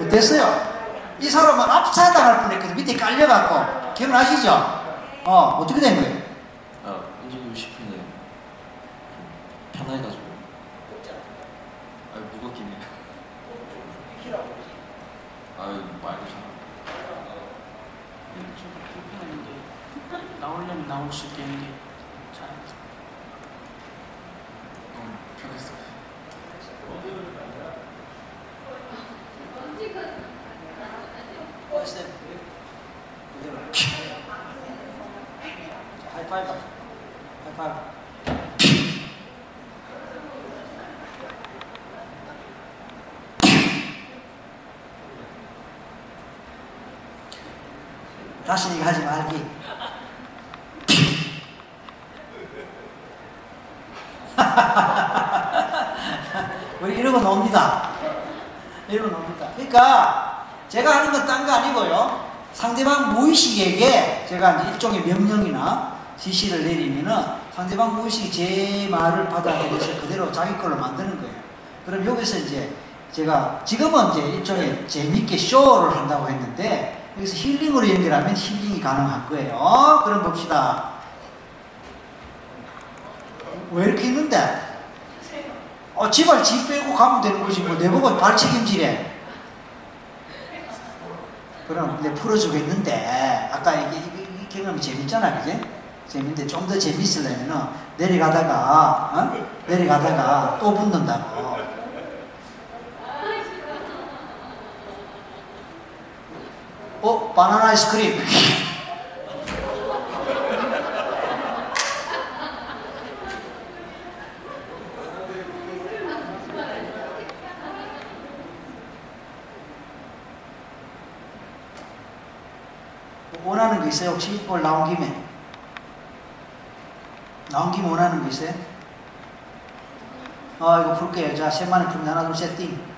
어땠어요? 이 사람은 압사당할 뻔했거든. 밑에 깔려갖고. 기억나시죠? 어, 어떻게 된 거예요? 아 움직이고 싶은데 좀 편해가지고 아 무겁긴 해요 아유 말도 잘 네, 나오려면 나올 수 있겠는데 잘했어. 너무 편했어요 그대로. 하이파이브. 하이파이브. 다시 이거 하지 말기. 우리 이러고 놉니다. 이러고 놉니다. 그러니까 제가 하는 건 딴 거 아니고요. 상대방 무의식에게 제가 일종의 명령이나 지시를 내리면은 상대방 무의식이 제 말을 받아들여서 그대로 자기 걸로 만드는 거예요. 그럼 여기서 이제 제가 지금은 이제 일종의 재밌게 쇼를 한다고 했는데 여기서 힐링으로 연결하면 힐링이 가능할 거예요. 그럼 봅시다. 왜 이렇게 있는데? 어, 지발 지 빼고 가면 되는 거지. 뭐, 내보고 발 책임지래. 그럼 내 풀어주겠는데, 아까 이게, 이게, 이 경험이 재밌잖아, 그지? 재밌는데 좀 더 재밌으려면은 내려가다가, 어? 내려가다가 또 붙는다고. 어, 바나나 아이스크림. 원하는 거 있어요? 혹시 오늘 나온 김에? 나온 김에 원하는 거 있어요? 아, 이거 풀게요. 자, 셋만에 풀면 하나, 둘, 셋, 띵.